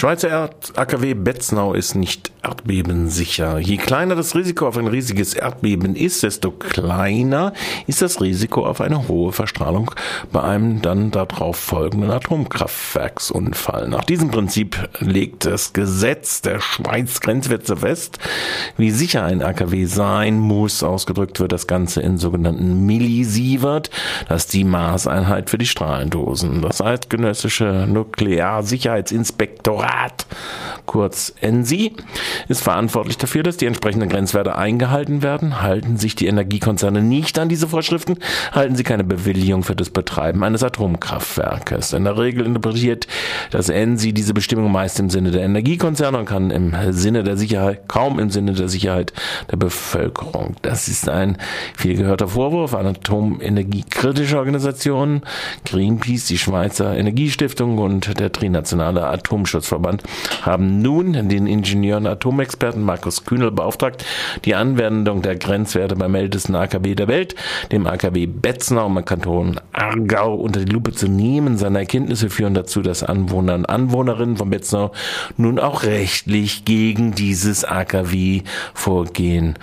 Schweizer AKW Betznau ist nicht erdbebensicher. Je kleiner das Risiko auf ein riesiges Erdbeben ist, desto kleiner ist das Risiko auf eine hohe Verstrahlung bei einem dann darauf folgenden Atomkraftwerksunfall. Nach diesem Prinzip legt das Gesetz der Schweiz Grenzwerte fest, wie sicher ein AKW sein muss. Ausgedrückt wird das Ganze in sogenannten Millisievert. Das ist die Maßeinheit für die Strahlendosen. Das eidgenössische Nuklearsicherheitsinspektorat, kurz ENSI, ist verantwortlich dafür, dass die entsprechenden Grenzwerte eingehalten werden. Halten sich die Energiekonzerne nicht an diese Vorschriften, halten sie keine Bewilligung für das Betreiben eines Atomkraftwerkes. In der Regel interpretiert das ENSI diese Bestimmung meist im Sinne der Energiekonzerne und kann im Sinne der Sicherheit, kaum im Sinne der Sicherheit der Bevölkerung. Das ist ein viel gehörter Vorwurf an atomenergiekritische Organisationen. Greenpeace, die Schweizer Energiestiftung und der Trinationale Atomschutzverband haben nun den Ingenieuren Atomexperten Markus Kühnel beauftragt, die Anwendung der Grenzwerte beim ältesten AKW der Welt, dem AKW Betznau im Kanton Aargau, unter die Lupe zu nehmen. Seine Erkenntnisse führen dazu, dass Anwohner und Anwohnerinnen von Betznau nun auch rechtlich gegen dieses AKW vorgehen.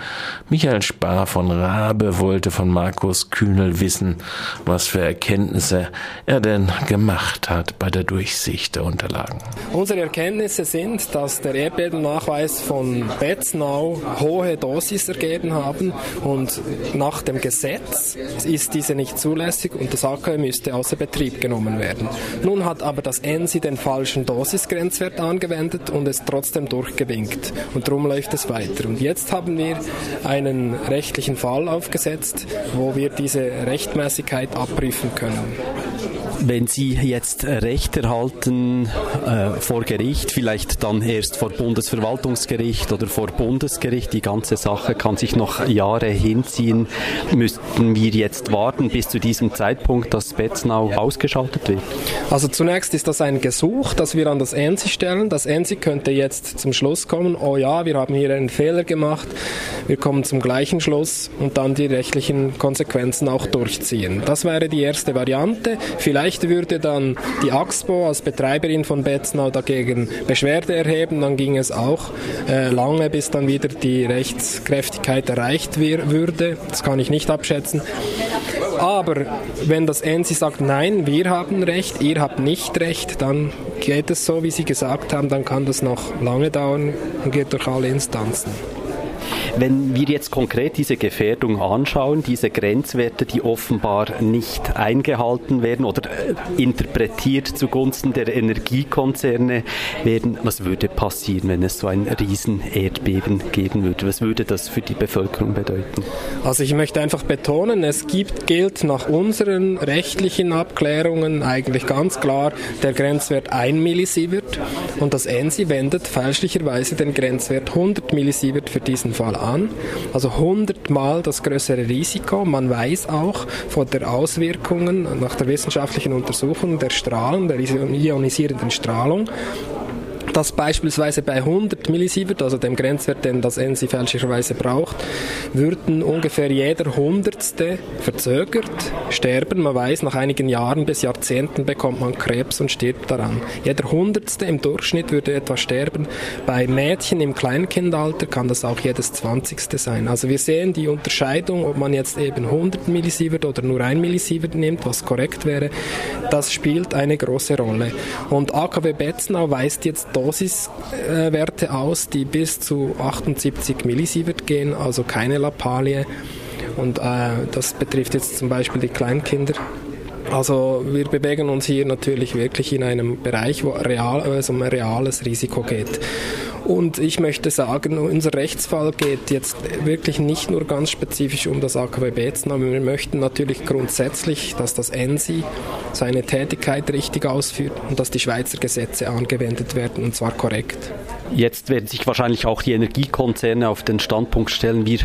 Michael Spar von Rabe wollte von Markus Kühnel wissen, was für Erkenntnisse er denn gemacht hat bei der Durchsicht der Unterlagen. Unsere Erkenntnisse sind, dass der Erdbebennachweis Nachweis von Betznau hohe Dosis ergeben haben und nach dem Gesetz ist diese nicht zulässig und das AKW müsste außer Betrieb genommen werden. Nun hat aber das ENSI den falschen Dosisgrenzwert angewendet und es trotzdem durchgewinkt und darum läuft es weiter. Und jetzt haben wir einen rechtlichen Fall aufgesetzt, wo wir diese Rechtmäßigkeit abprüfen können wenn Sie jetzt Recht erhalten äh, vor Gericht, vielleicht dann erst vor Bundesverwaltungsgericht oder vor Bundesgericht, die ganze Sache kann sich noch Jahre hinziehen, müssten wir jetzt warten bis zu diesem Zeitpunkt, dass Betznau ausgeschaltet wird? Also zunächst ist das ein Gesuch, das wir an das ENSI stellen. Das ENSI könnte jetzt zum Schluss kommen, oh ja, wir haben hier einen Fehler gemacht, wir kommen zum gleichen Schluss und dann die rechtlichen Konsequenzen auch durchziehen. Das wäre die erste Variante. Vielleicht Vielleicht würde dann die AXPO als Betreiberin von Betznau dagegen Beschwerde erheben, dann ging es auch äh, lange, bis dann wieder die Rechtskräftigkeit erreicht würde. Das kann ich nicht abschätzen. Aber wenn das ENSI sagt, nein, wir haben Recht, ihr habt nicht Recht, dann geht es so, wie Sie gesagt haben, dann kann das noch lange dauern und geht durch alle Instanzen. Wenn wir jetzt konkret diese Gefährdung anschauen, diese Grenzwerte, die offenbar nicht eingehalten werden oder äh, interpretiert zugunsten der Energiekonzerne werden, was würde passieren, wenn es so ein Riesenerdbeben geben würde? Was würde das für die Bevölkerung bedeuten? Also ich möchte einfach betonen, es gibt, gilt nach unseren rechtlichen Abklärungen eigentlich ganz klar der Grenzwert 1 Millisievert und das ENSI wendet fälschlicherweise den Grenzwert 100 Millisievert für diesen Fall an an. Also 100 Mal das größere Risiko. Man weiß auch von der Auswirkungen nach der wissenschaftlichen Untersuchung der Strahlen, der ionisierenden Strahlung, dass beispielsweise bei 100 Millisievert, also dem Grenzwert, den das ENSI fälschlicherweise braucht, würden ungefähr jeder Hundertste verzögert sterben. Man weiß, nach einigen Jahren bis Jahrzehnten bekommt man Krebs und stirbt daran. Jeder Hundertste im Durchschnitt würde etwa sterben. Bei Mädchen im Kleinkindalter kann das auch jedes Zwanzigste sein. Also wir sehen die Unterscheidung, ob man jetzt eben 100 Millisievert oder nur 1 Millisievert nimmt, was korrekt wäre, das spielt eine große Rolle. Und AKW Betznau weist jetzt Dosiswerte aus, die bis zu 78 Millisievert gehen, also keine Lappalie. Und äh, das betrifft jetzt zum Beispiel die Kleinkinder. Also wir bewegen uns hier natürlich wirklich in einem Bereich, wo real, also um ein reales Risiko geht. Und ich möchte sagen, unser Rechtsfall geht jetzt wirklich nicht nur ganz spezifisch um das AKWB, sondern wir möchten natürlich grundsätzlich, dass das ENSI seine Tätigkeit richtig ausführt und dass die Schweizer Gesetze angewendet werden und zwar korrekt. Jetzt werden sich wahrscheinlich auch die Energiekonzerne auf den Standpunkt stellen, wir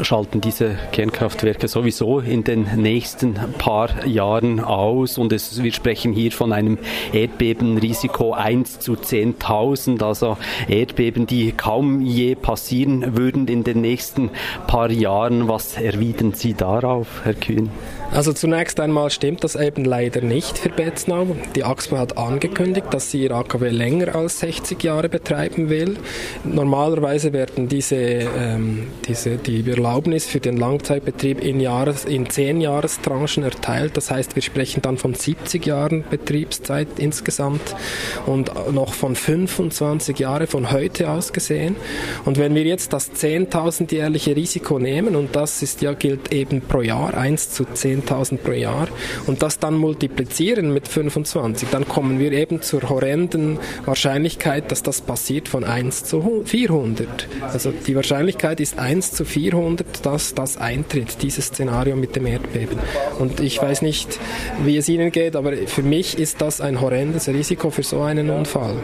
schalten diese Kernkraftwerke sowieso in den nächsten paar Jahren aus und es, wir sprechen hier von einem Erdbebenrisiko 1 zu 10.000, also Erdbeben, die kaum je passieren würden in den nächsten paar Jahren. Was erwidern Sie darauf, Herr Kühn? Also zunächst einmal stimmt das eben leider nicht für Betznau. Die AXMA hat angekündigt, dass sie ihr AKW länger als 60 Jahre betreiben will. Normalerweise werden diese, ähm, diese die Erlaubnis für den Langzeitbetrieb in, Jahres, in 10 Jahrestranchen erteilt. Das heißt, wir sprechen dann von 70 Jahren Betriebszeit insgesamt und noch von 25 Jahren von heute aus gesehen. Und wenn wir jetzt das 10.000 jährliche Risiko nehmen, und das ist ja gilt eben pro Jahr 1 zu 10 10.000 pro Jahr und das dann multiplizieren mit 25, dann kommen wir eben zur horrenden Wahrscheinlichkeit, dass das passiert von 1 zu 400. Also die Wahrscheinlichkeit ist 1 zu 400, dass das eintritt, dieses Szenario mit dem Erdbeben. Und ich weiß nicht, wie es Ihnen geht, aber für mich ist das ein horrendes Risiko für so einen Unfall.